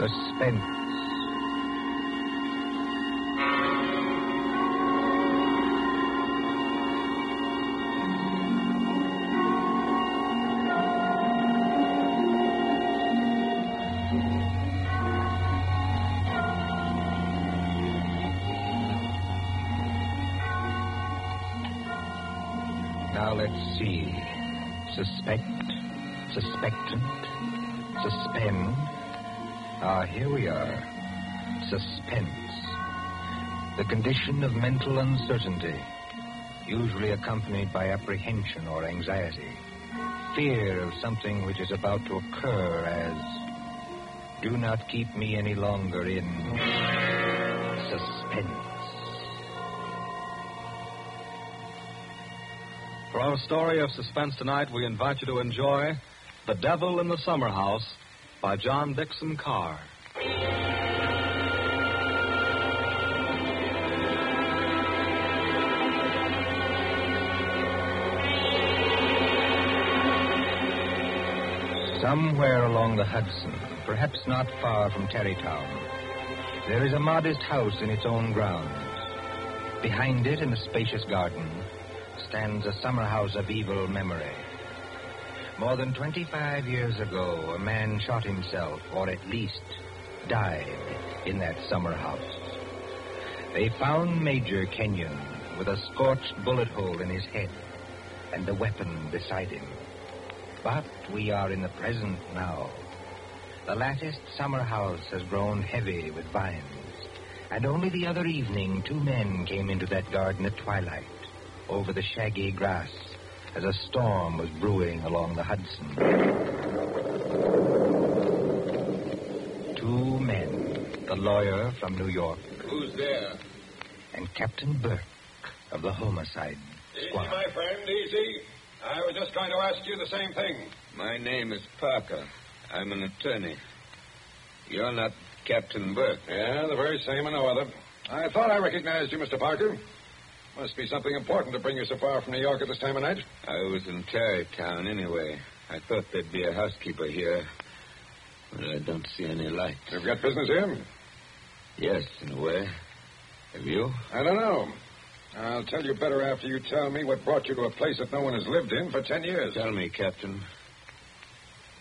Suspense. Now let's see. Suspect, suspectant, suspend. Ah, here we are. Suspense. The condition of mental uncertainty, usually accompanied by apprehension or anxiety. Fear of something which is about to occur as do not keep me any longer in suspense. For our story of suspense tonight, we invite you to enjoy The Devil in the Summer House by John Dickson Carr. Somewhere along the Hudson, perhaps not far from Tarrytown, there is a modest house in its own grounds. Behind it, in a spacious garden, stands a summer house of evil memory. More than 25 years ago, a man shot himself, or at least died, in that summer house. They found Major Kenyon with a scorched bullet hole in his head and the weapon beside him. But we are in the present now. The latticed summer house has grown heavy with vines, and only the other evening two men came into that garden at twilight, over the shaggy grass, as a storm was brewing along the Hudson. Two men, the lawyer from New York Who's there? and Captain Burke of the homicide squad. Easy, my friend, easy. I was just going to ask you the same thing. My name is Parker. I'm an attorney. You're not Captain Burke. Yeah, the very same and no other. I thought I recognized you, Mr. Parker. Must be something important to bring you so far from New York at this time of night. I was in Tarrytown anyway. I thought there'd be a housekeeper here. But I don't see any light. You've got business here? Yes, in a way. Have you? I don't know. I'll tell you better after you tell me what brought you to a place that no one has lived in for ten years. Tell me, Captain.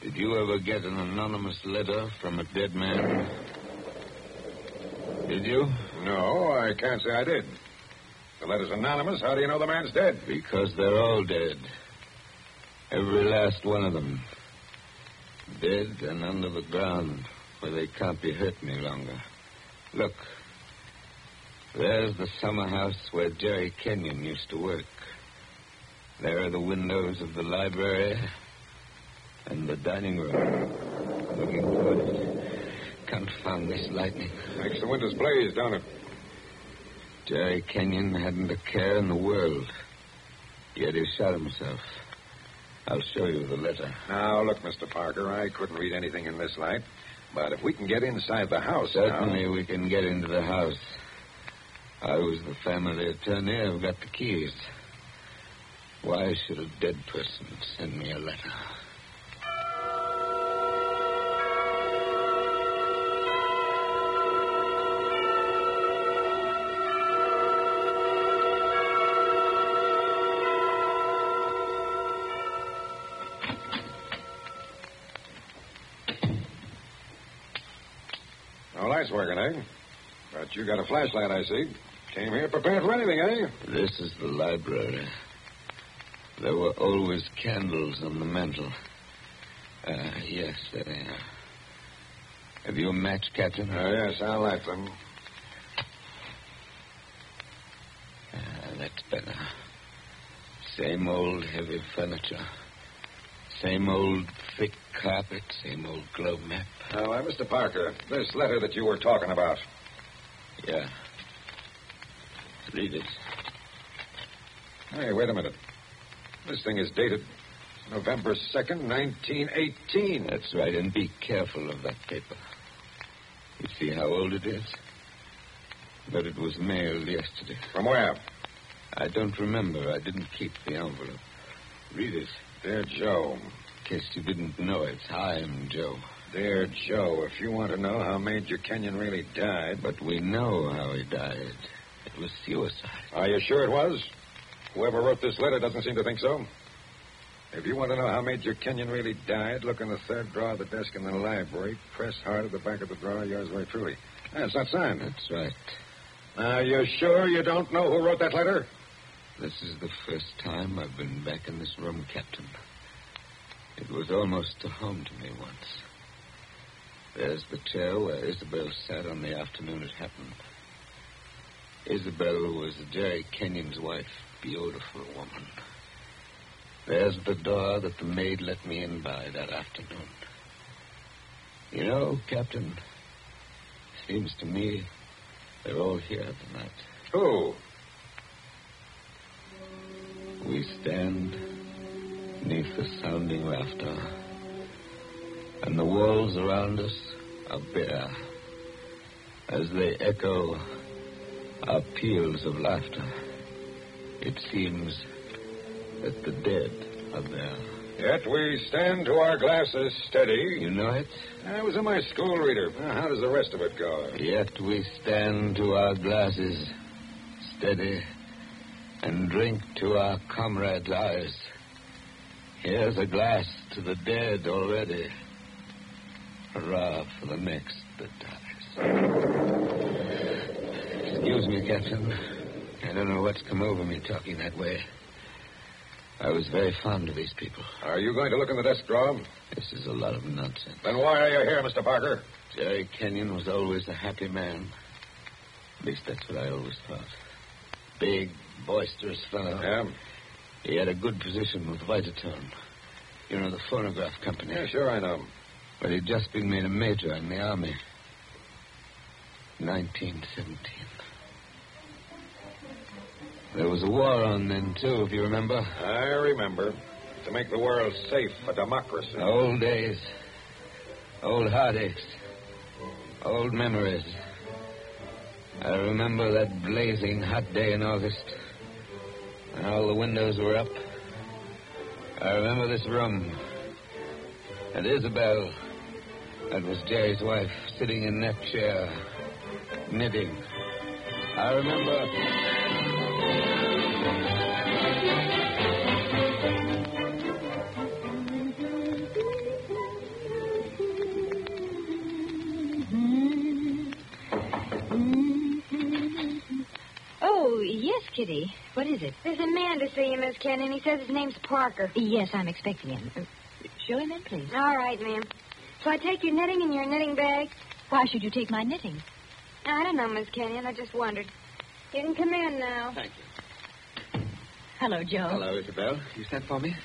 Did you ever get an anonymous letter from a dead man? Did you? No, I can't say I did. The letter's anonymous. How do you know the man's dead? Because they're all dead. Every last one of them. Dead and under the ground, where they can't be hurt any longer. Look. There's the summer house where Jerry Kenyon used to work. There are the windows of the library and the dining room. Looking it. Confound this lightning. Makes the windows blaze, don't it? Jerry Kenyon hadn't a care in the world. Yet he shot himself. I'll show you the letter. Now, look, Mr. Parker, I couldn't read anything in this light. But if we can get inside the house now- Certainly we can get into the house. I was the family attorney. I've got the keys. Why should a dead person send me a letter? Lights working, eh? But you got a flashlight, I see. Came here prepared for anything, eh? This is the library. There were always candles on the mantel. Uh, yes, there they are. Have you a match, Captain? Oh, yes, I'll light them. Ah, that's better. Same old heavy furniture. Same old thick carpet. Same old globe map. Now, uh, Mr. Parker, this letter that you were talking about. Yeah. Read it. Hey, wait a minute. This thing is dated November 2nd, 1918. That's right, and be careful of that paper. You see how old it is? But it was mailed yesterday. From where? I don't remember. I didn't keep the envelope. Read it. Dear Joe. In case you didn't know it, I'm Joe. Dear Joe, if you want to know how Major Kenyon really died. But we know how he died. It was suicide. Are you sure it was? Whoever wrote this letter doesn't seem to think so. If you want to know how Major Kenyon really died, look in the third drawer of the desk in the library. Press hard at the back of the drawer. Yours very truly. That's not signed. That's right. Are you sure you don't know who wrote that letter? This is the first time I've been back in this room, Captain. It was almost a home to me once. There's the chair where Isabel sat on the afternoon it happened. Isabel was Jerry Kenyon's wife. Beautiful woman. There's the door that the maid let me in by that afternoon. You know, Captain, seems to me they're all here tonight. Who? We stand neath the sounding rafter, and the walls around us are bare as they echo our peals of laughter. It seems that the dead are there. Yet we stand to our glasses steady. You know it? I was in my school reader. How does the rest of it go? Yet we stand to our glasses steady and drink to our comrades' lives. Here's a glass to the dead already. Hurrah for the next that dies. Excuse me, Captain. I don't know what's come over me talking that way. I was very fond of these people. Are you going to look in the desk drawer? This is a lot of nonsense. Then why are you here, Mr. Parker? Jerry Kenyon was always a happy man. At least that's what I always thought. Big, boisterous fellow. Yeah? He had a good position with Vitaton. You know, the phonograph company. Yeah, sure, I know. But he'd just been made a major in the Army. 1917. There was a war on then, too, if you remember. I remember. To make the world safe for democracy. Old days. Old heartaches. Old memories. I remember that blazing hot day in August. All the windows were up. I remember this room. And Isabel, that was Jerry's wife, sitting in that chair, knitting. I remember. Kitty. What is it? There's a man to see you, Miss Kenyon. He says his name's Parker. Yes, I'm expecting him. Uh, show him in, please. All right, ma'am. So I take your knitting in your knitting bag? Why should you take my knitting? I don't know, Miss Kenyon. I just wondered. You can come in now. Thank you. Hello, Joe. Hello, Isabel. You sent for me?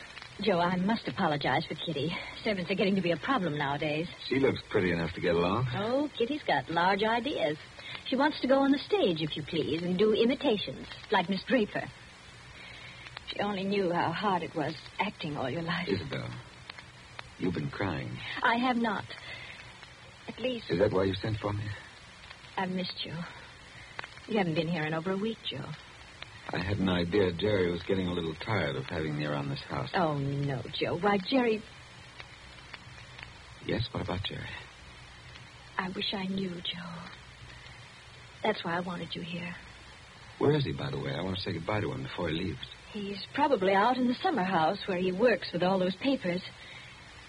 Joe, I must apologize for Kitty. Servants are getting to be a problem nowadays. She looks pretty enough to get along. Oh, Kitty's got large ideas. She wants to go on the stage, if you please, and do imitations, like Miss Draper. She only knew how hard it was acting all your life. Isabel, you've been crying. I have not. At least, Is that why you sent for me? I've missed you. You haven't been here in over a week, Joe. I had an idea Jerry was getting a little tired of having me around this house. Oh, no, Joe. Why, Jerry, Yes, what about Jerry? I wish I knew, Joe. That's why I wanted you here. Where is he, by the way? I want to say goodbye to him before he leaves. He's probably out in the summer house where he works with all those papers.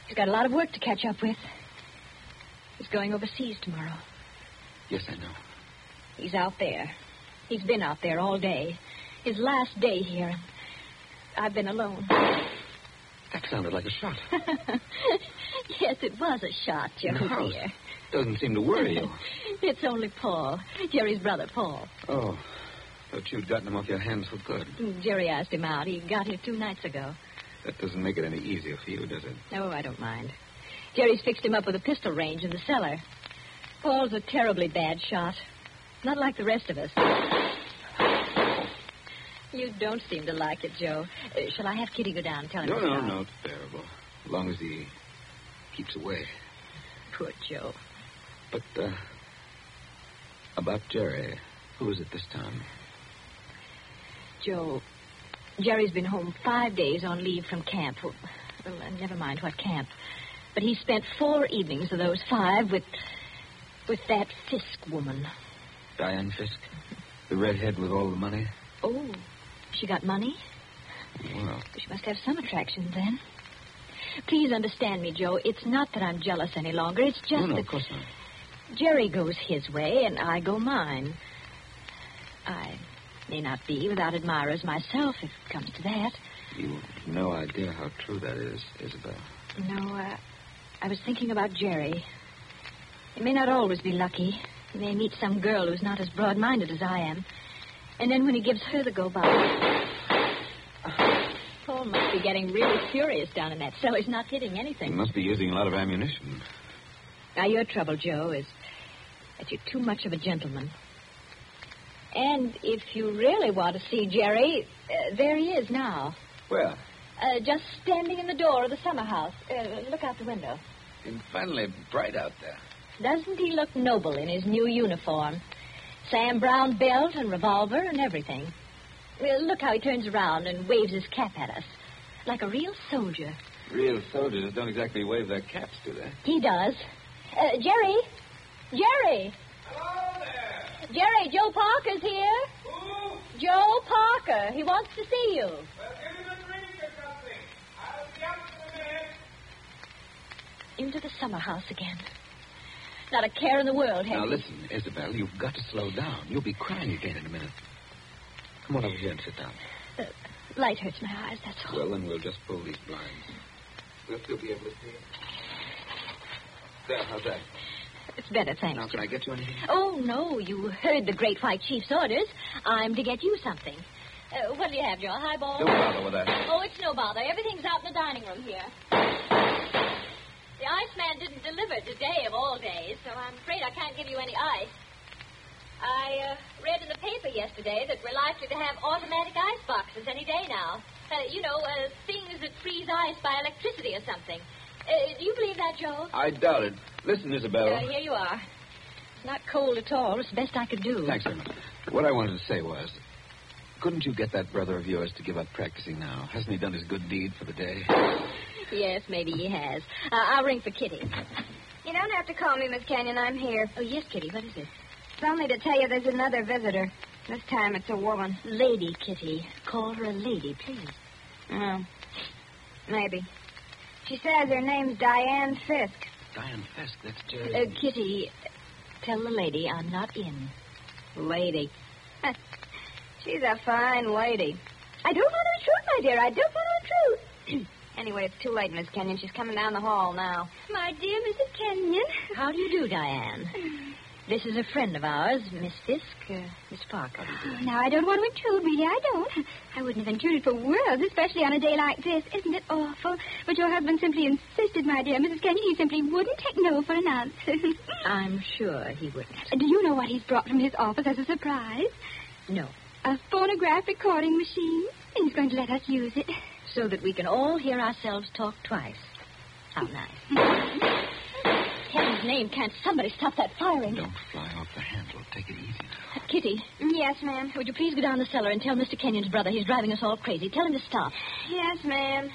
He's got a lot of work to catch up with. He's going overseas tomorrow. Yes, I know. He's out there. He's been out there all day. His last day here. I've been alone. That sounded like a shot. yes, it was a shot, Joe, In the house. dear. Doesn't seem to worry you. It's only Paul, Jerry's brother, Paul. Oh, thought you'd gotten him off your hands for good. Jerry asked him out. He got here two nights ago. That doesn't make it any easier for you, does it? Oh, I don't mind. Jerry's fixed him up with a pistol range in the cellar. Paul's a terribly bad shot. Not like the rest of us. You don't seem to like it, Joe. Uh, shall I have Kitty go down and tell him No, no, no. It's bearable. As long as he keeps away. Poor Joe. But, uh, about Jerry, who is it this time? Joe, Jerry's been home five days on leave from camp. Well, uh, never mind what camp. But he spent four evenings of those five with. with that Fisk woman. Diane Fisk? The redhead with all the money? Oh, she got money? Well, She must have some attraction then. Please understand me, Joe. It's not that I'm jealous any longer. It's just no, no, that of course not. Jerry goes his way and I go mine. I may not be without admirers myself, if it comes to that. You've no idea how true that is, Isabel. No, uh, I was thinking about Jerry. He may not always be lucky. He may meet some girl who's not as broad-minded as I am. And then when he gives her the go-by... Paul must be getting really furious down in that cell. He's not hitting anything. He must be using a lot of ammunition. Now, your trouble, Joe, is that you're too much of a gentleman. And if you really want to see Jerry, uh, there he is now. Where? Uh, just standing in the door of the summer house. Uh, look out the window. It's finally bright out there. Doesn't he look noble in his new uniform? Sam Browne belt and revolver and everything. Well, look how he turns around and waves his cap at us. Like a real soldier. Real soldiers don't exactly wave their caps, do they? He does. Uh, Jerry? Jerry? Hello there. Jerry, Joe Parker's here. Who? Joe Parker. He wants to see you. Well, give him a drink or something. I'll be up in a minute. Into the summer house again. Not a care in the world, Now, Henry. listen, Isabel, you've got to slow down. You'll be crying again in a minute. Come on over here and sit down. Uh, light hurts my eyes, that's all. Well, then we'll just pull these blinds. We'll still be able to see it. There, how's that? It's better, thanks. Now, can I get you anything? Oh, no, you heard the Great White Chief's orders. I'm to get you something. Uh, what do you have, Joe? Highball? Don't bother with that. Oh, it's no bother. Everything's out in the dining room here. The Iceman didn't deliver today of all days, so I'm afraid I can't give you any ice. I uh, read in the paper yesterday that we're likely to have automatic ice boxes any day now. Uh, you know, uh, things that freeze ice by electricity or something. Uh, do you believe that, Joe? I doubt it. Listen, Isabel. Uh, here you are. It's not cold at all. It's the best I could do. Thanks very much. What I wanted to say was, couldn't you get that brother of yours to give up practicing now? Hasn't he done his good deed for the day? Yes, maybe he has. Uh, I'll ring for Kitty. You don't have to call me, Miss Kenyon. I'm here. Oh, yes, Kitty. What is it? It's only to tell you there's another visitor. This time it's a woman. Lady Kitty. Call her a lady, please. Oh, maybe. She says her name's Diane Fisk. Diane Fisk, that's Jerry. Uh, Kitty, tell the lady I'm not in. Lady. She's a fine lady. I don't want to intrude, my dear. I don't want to intrude. anyway, it's too late, Miss Kenyon. She's coming down the hall now. My dear Mrs. Kenyon. How do you do, Diane? This is a friend of ours, Miss Fisk, uh, Miss Parker. Now, I don't want to intrude, really. I don't. I wouldn't have intruded for worlds, especially on a day like this. Isn't it awful? But your husband simply insisted, my dear Mrs. Kenyon. He simply wouldn't take no for an answer. I'm sure he wouldn't. Do you know what he's brought from his office as a surprise? No. A phonograph recording machine. And he's going to let us use it. So that we can all hear ourselves talk twice. How nice. Heaven's name, can't somebody stop that firing? Don't fly off the handle. Take it easy now. Uh, Kitty, mm, Yes, ma'am. would you please go down the cellar and tell Mr. Kenyon's brother he's driving us all crazy? Tell him to stop. Yes, ma'am.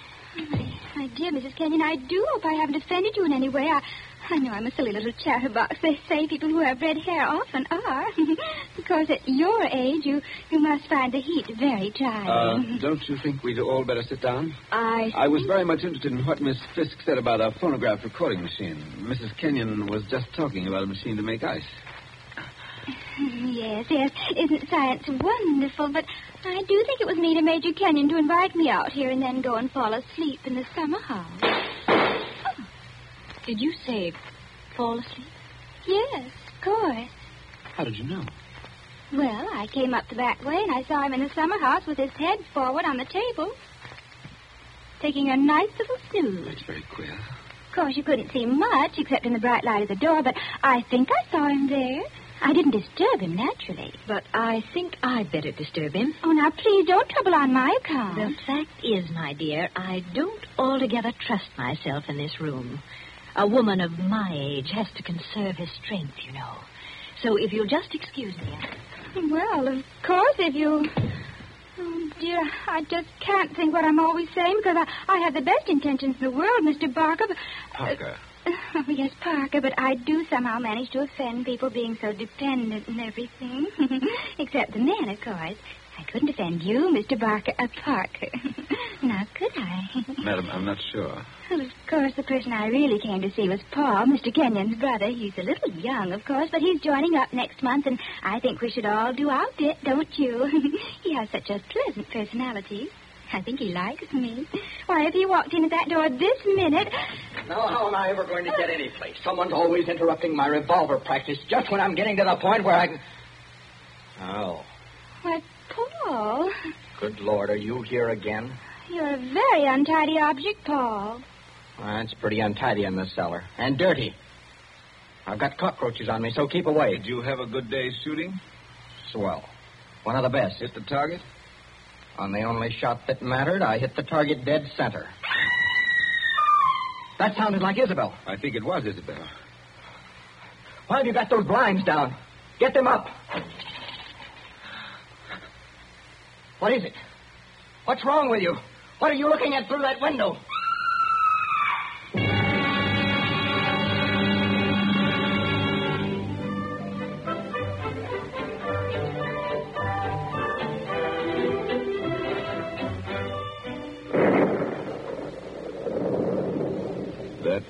My dear Mrs. Kenyon, I do hope I haven't offended you in any way. I, I know I'm a silly little chatterbox. They say people who have red hair often are. because at your age, you, you must find the heat very trying. Uh, don't you think we'd all better sit down? I. I was very much interested in what Miss Fisk said about our phonograph recording machine. Mrs. Kenyon was just talking about a machine to make ice. Yes, yes. Isn't science wonderful? But I do think it was neat of Major Kenyon to invite me out here and then go and fall asleep in the summer house. Did you say fall asleep? Yes, of course. How did you know? Well, I came up the back way and I saw him in the summer house with his head forward on the table, taking a nice little snooze. That's very queer. Of course, you couldn't see much except in the bright light of the door, but I think I saw him there. I didn't disturb him, naturally. But I think I'd better disturb him. Oh, now, please don't trouble on my account. The fact is, my dear, I don't altogether trust myself in this room. A woman of my age has to conserve her strength, you know. So if you'll just excuse me. Well, of course, if you. Oh, dear, I just can't think what I'm always saying because I, I have the best intentions in the world, Mr. Barker. But, Parker. Oh, yes, Parker, but I do somehow manage to offend people being so dependent and everything. Except the men, of course. I couldn't offend you, Mr. Barker, uh, Parker. now, could I? Madam, I'm not sure. Well, of course, the person I really came to see was Paul, Mr. Kenyon's brother. He's a little young, of course, but he's joining up next month, and I think we should all do our bit, don't you? he has such a pleasant personality. I think he likes me. Why, if he walked in at that door this minute. Now, how am I ever going to get any place? Someone's always interrupting my revolver practice just when I'm getting to the point where I can. Oh, Why, Paul, good Lord, are you here again? you're a very untidy object, Paul. That's pretty untidy in this cellar. And dirty. I've got cockroaches on me, so keep away. Did you have a good day shooting? Swell. One of the best. Hit the target? On the only shot that mattered, I hit the target dead center. That sounded like Isabel. I think it was Isabel. Why have you got those blinds down? Get them up. What is it? What's wrong with you? What are you looking at through that window?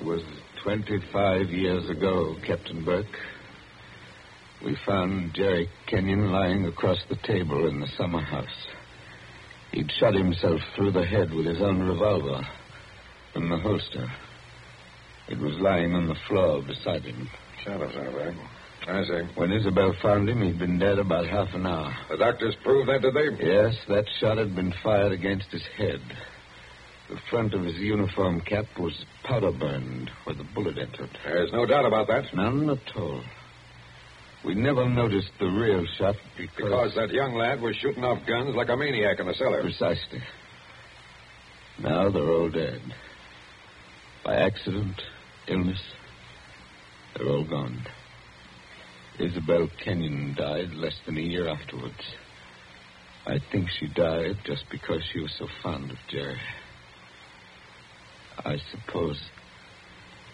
That was 25 years ago, Captain Burke. We found Jerry Kenyon lying across the table in the summer house. He'd shot himself through the head with his own revolver from the holster. It was lying on the floor beside him. Shadows, all right. I see. When Isabel found him, he'd been dead about half an hour. The doctors proved that, did they? Yes, that shot had been fired against his head. The front of his uniform cap was powder burned where the bullet entered. There's no doubt about that. None at all. We never noticed the real shot because... Because that young lad was shooting off guns like a maniac in the cellar. Precisely. Now they're all dead. By accident, illness, they're all gone. Isabel Kenyon died less than a year afterwards. I think she died just because she was so fond of Jerry. I suppose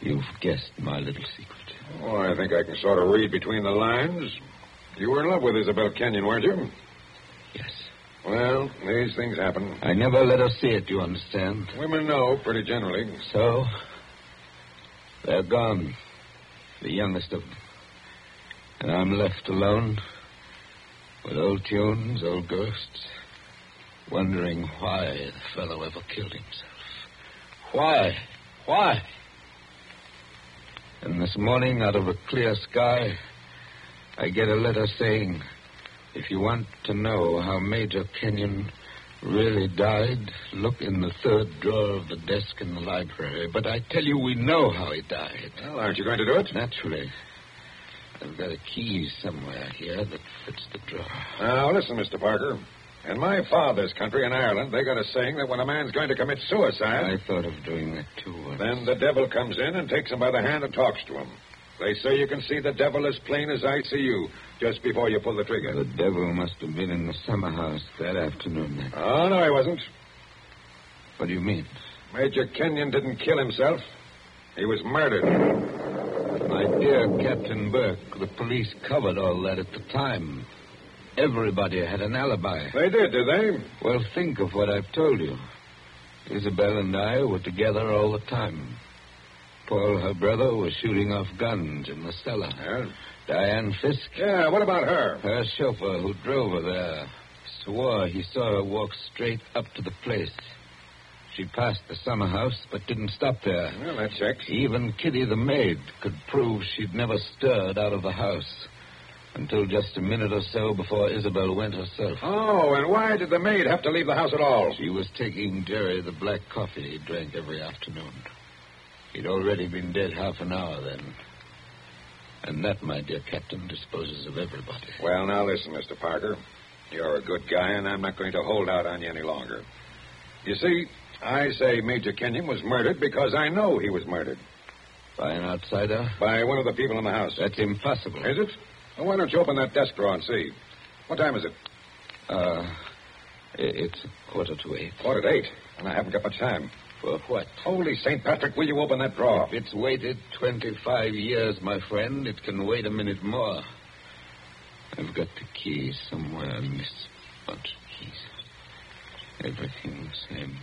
you've guessed my little secret. Oh, I think I can sort of read between the lines. You were in love with Isabel Kenyon, weren't you? Yes. Well, these things happen. I never let her see it, you understand? Women know pretty generally. So, they're gone. The youngest of them. And I'm left alone with old tunes, old ghosts, wondering why the fellow ever killed himself. Why? Why? And this morning, out of a clear sky, I get a letter saying, if you want to know how Major Kenyon really died, look in the third drawer of the desk in the library. But I tell you, we know how he died. Well, aren't you going to do it? Naturally. I've got a key somewhere here that fits the drawer. Now, listen, Mr. Parker. In my father's country, in Ireland, they got a saying that when a man's going to commit suicide, I thought of doing that too. once. then the devil comes in and takes him by the hand and talks to him. They say you can see the devil as plain as I see you just before you pull the trigger. The devil must have been in the summer house that afternoon. Then. Oh, no, he wasn't. What do you mean? Major Kenyon didn't kill himself. He was murdered. My dear Captain Burke, the police covered all that at the time. Everybody had an alibi. They did, did they? Well, think of what I've told you. Isabel and I were together all the time. Paul, her brother, was shooting off guns in the cellar. Yeah. Diane Fisk? Yeah, what about her? Her chauffeur who drove her there swore he saw her walk straight up to the place. She passed the summer house, but didn't stop there. Well, that checks. Even Kitty the maid could prove she'd never stirred out of the house until just a minute or so before Isabel went herself. Oh, and why did the maid have to leave the house at all? She was taking Jerry the black coffee he drank every afternoon. He'd already been dead half an hour then. And that, my dear Captain, disposes of everybody. Well, now listen, Mr. Parker. You're a good guy, and I'm not going to hold out on you any longer. You see, I say Major Kenyon was murdered because I know he was murdered. By an outsider? By one of the people in the house. That's impossible. Is it? Well, why don't you open that desk drawer and see? What time is it? Uh, it's quarter to eight. Quarter to eight, and I haven't got much time. For what? Holy St. Patrick, will you open that drawer? If it's waited 25 years, my friend, it can wait a minute more. I've got the key somewhere Miss bunch of keys. Everything the same.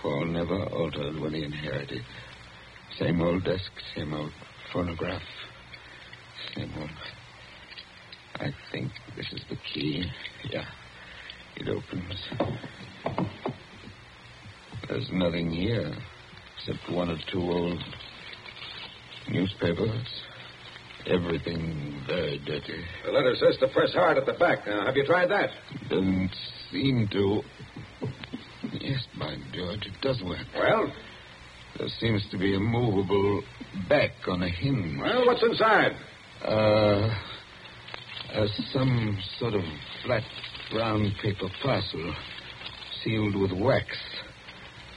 Paul never altered when he inherited. Same old desk, same old phonograph, I think this is the key. Yeah. It opens. There's nothing here except one or two old newspapers. Everything very dirty. The letter says to press hard at the back. Now, have you tried that? Doesn't seem to. Yes, by George, it does work. Well? There seems to be a movable back on a hinge. Well, what's inside? Uh, uh some sort of flat brown paper parcel sealed with wax.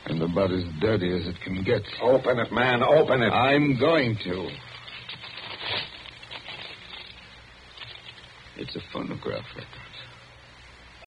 And about as dirty as it can get. Open it, man. Open it. I'm going to. It's a phonograph record.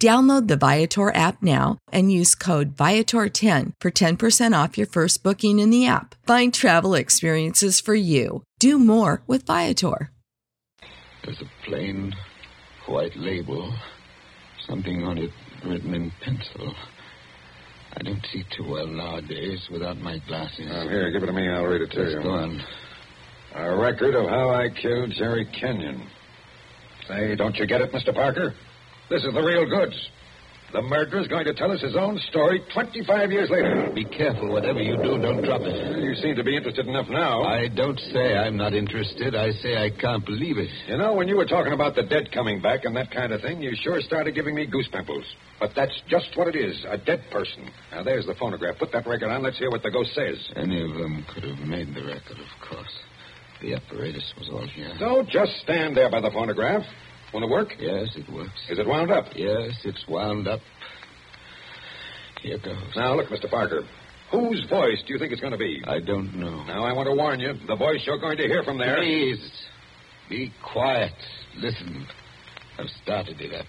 Download the Viator app now and use code Viator10 for 10% off your first booking in the app. Find travel experiences for you. Do more with Viator. There's a plain white label, something on it written in pencil. I don't see too well nowadays without my glasses. Oh, here, give it to me. I'll read it to Yes, you. go on. A record of how I killed Jerry Kenyon. Say, don't you get it, Mr. Parker? This is the real goods. The murderer's going to tell us his own story 25 years later. Be careful. Whatever you do, don't drop it. You seem to be interested enough now. I don't say I'm not interested. I say I can't believe it. You know, when you were talking about the dead coming back and that kind of thing, you sure started giving me goose pimples. But that's just what it is a dead person. Now, there's the phonograph. Put that record on. Let's hear what the ghost says. Any of them could have made the record, of course. The apparatus was all here. Don't just stand there by the phonograph. Want to work? Yes, it works. Is it wound up? Yes, it's wound up. Here goes. Now, look, Mr. Parker. Whose voice do you think it's going to be? I don't know. Now, I want to warn you. The voice you're going to hear from there. Please, be quiet. Listen. I've started it up.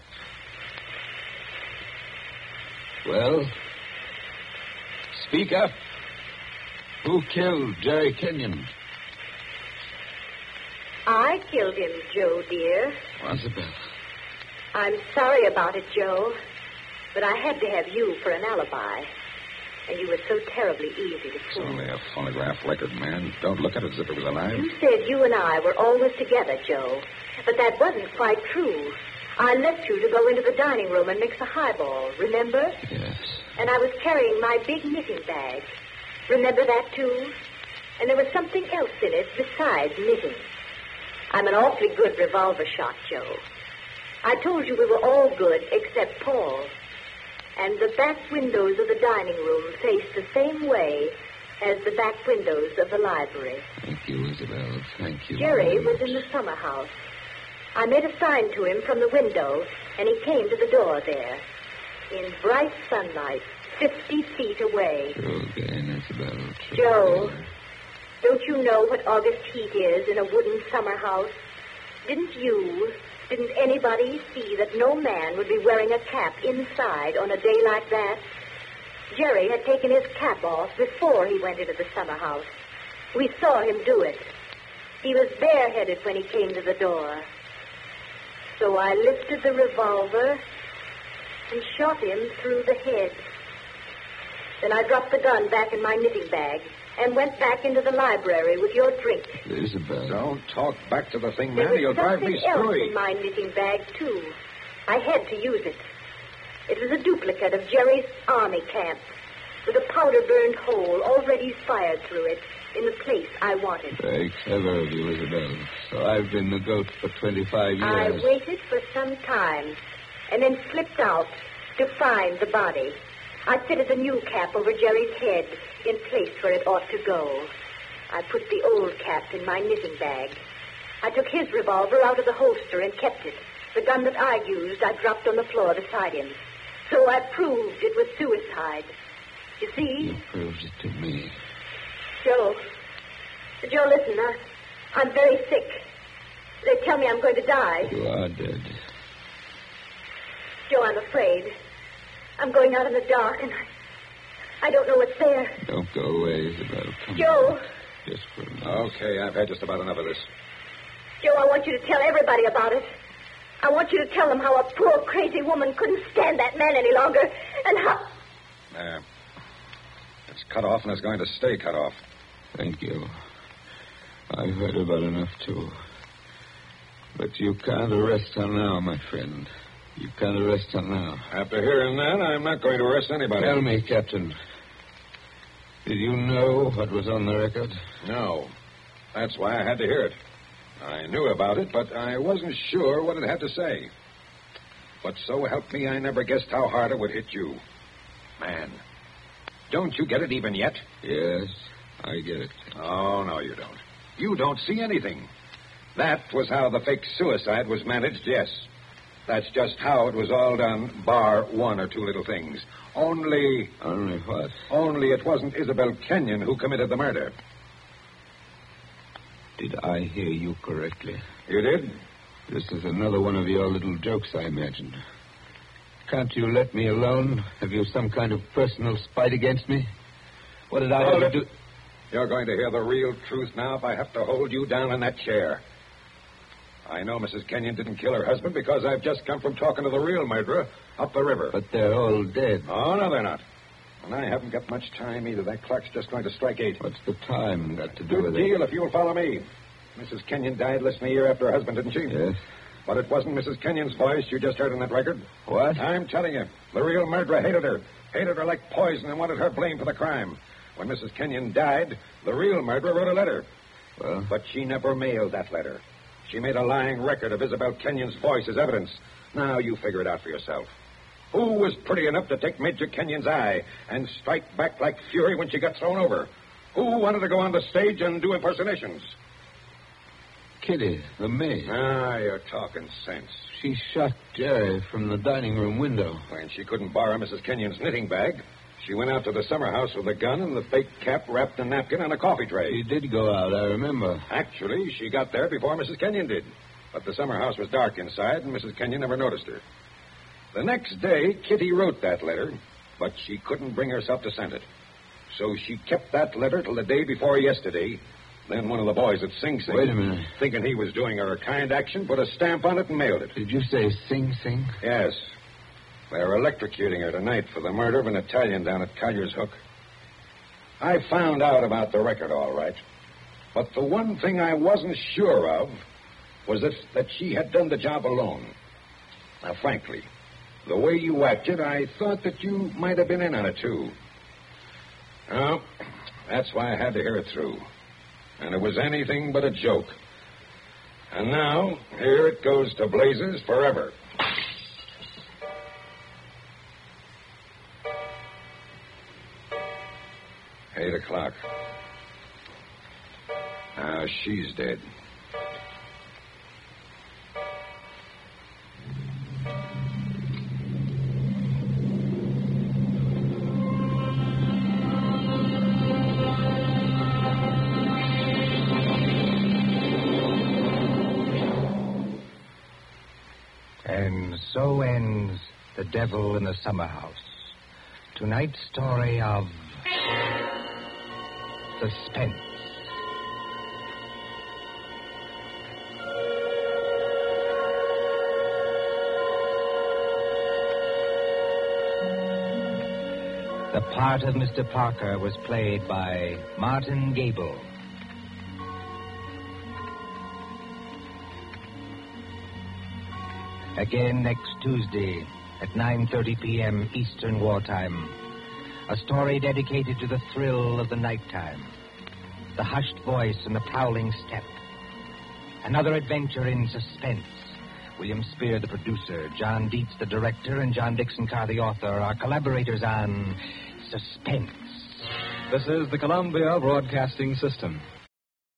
Well, speak up. Who killed Jerry Kenyon? I killed him, Joe, dear. What's the Isabel. I'm sorry about it, Joe, but I had to have you for an alibi. And you were so terribly easy to fool. It's only a phonograph record, man. Don't look at it as if it was alive. You said you and I were always together, Joe. But that wasn't quite true. I left you to go into the dining room and mix a highball, remember? Yes. And I was carrying my big knitting bag. Remember that, too? And there was something else in it besides knitting. I'm an awfully good revolver shot, Joe. I told you we were all good except Paul. And the back windows of the dining room face the same way as the back windows of the library. Thank you, Isabel. Thank you. Jerry was in the summer house. I made a sign to him from the window, and he came to the door there. In bright sunlight, 50 feet away. True again, Isabel. Joe, again. Don't you know what August heat is in a wooden summer house? Didn't you, didn't anybody see that no man would be wearing a cap inside on a day like that? Jerry had taken his cap off before he went into the summer house. We saw him do it. He was bareheaded when he came to the door. So I lifted the revolver and shot him through the head. Then I dropped the gun back in my knitting bag and went back into the library with your drink. Isabel. Don't talk back to the thing, There man. was You'll drive something me else screwy. in my knitting bag, too. I had to use it. It was a duplicate of Jerry's army camp with a powder-burned hole already fired through it in the place I wanted. Very clever of you, Isabel. So I've been the goat for 25 years. I waited for some time and then slipped out to find the body. I fitted the new cap over Jerry's head in place where it ought to go. I put the old cap in my knitting bag. I took his revolver out of the holster and kept it. The gun that I used, I dropped on the floor beside him. So I proved it was suicide. You see, You proved it to me. Joe. Joe, listen, uh, I'm very sick. They tell me I'm going to die. You are dead. Joe, I'm afraid. I'm going out in the dark, and I, I don't know what's there. Don't go away, Isabel. Come Joe, on. Just for a minute. Okay, I've had just about enough of this. Joe, I want you to tell everybody about it. I want you to tell them how a poor, crazy woman couldn't stand that man any longer, and how. There. It's cut off and it's going to stay cut off. Thank you. I've heard about enough, too. But you can't arrest her now, my friend. You can't arrest her now. After hearing that, I'm not going to arrest anybody. Tell me, Captain. Did you know what was on the record? No. That's why I had to hear it. I knew about it, but I wasn't sure what it had to say. But so help me, I never guessed how hard it would hit you. Man, don't you get it even yet? Yes, I get it. Oh, no, you don't. You don't see anything. That was how the fake suicide was managed, yes. That's just how it was all done, bar one or two little things. Only. Only what? Only it wasn't Isabel Kenyon who committed the murder. Did I hear you correctly? You did? This is another one of your little jokes, I imagine. Can't you let me alone? Have you some kind of personal spite against me? What did I Hold ever it. do? You're going to hear the real truth now if I have to hold you down in that chair. I know Mrs. Kenyon didn't kill her husband because I've just come from talking to the real murderer up the river. But they're all dead. Oh, no, they're not. And I haven't got much time either. That clock's just going to strike eight. What's the time got to do Good with deal it? if you'll follow me. Mrs. Kenyon died less than a year after her husband, didn't she? Yes. But it wasn't Mrs. Kenyon's voice you just heard on that record. What? I'm telling you, the real murderer hated her. Hated her like poison and wanted her blamed for the crime. When Mrs. Kenyon died, the real murderer wrote a letter. Well, But she never mailed that letter. She made a lying record of Isabel Kenyon's voice as evidence. Now you figure it out for yourself. Who was pretty enough to take Major Kenyon's eye and strike back like fury when she got thrown over? Who wanted to go on the stage and do impersonations? Kitty, the maid. Ah, you're talking sense. She shot Jerry from the dining room window. When she couldn't borrow Mrs. Kenyon's knitting bag, she went out to the summer house with a gun and the fake cap wrapped in a napkin on a coffee tray. She did go out, I remember. Actually, she got there before Mrs. Kenyon did. But the summer house was dark inside, and Mrs. Kenyon never noticed her. The next day, Kitty wrote that letter, but she couldn't bring herself to send it. So she kept that letter till the day before yesterday. Then one of the boys at Sing Sing, Wait a minute. thinking he was doing her a kind action, put a stamp on it and mailed it. Did you say Sing Sing? Yes. They're electrocuting her tonight for the murder of an Italian down at Collier's Hook. I found out about the record all right. But the one thing I wasn't sure of was that, that she had done the job alone. Now, frankly, the way you acted, I thought that you might have been in on it, too. Well, that's why I had to hear it through. And it was anything but a joke. And now, here it goes to blazes forever. Eight o'clock. Now she's dead. And so ends The Devil in the Summer House. Tonight's story of suspense. The part of Mr. Parker was played by Martin Gabel. Again next Tuesday at 9:30 p.m. Eastern Wartime. A story dedicated to the thrill of the nighttime, the hushed voice and the prowling step. Another adventure in suspense. William Spier, the producer, John Dietz, the director, and John Dickson Carr, the author, are collaborators on Suspense. This is the Columbia Broadcasting System.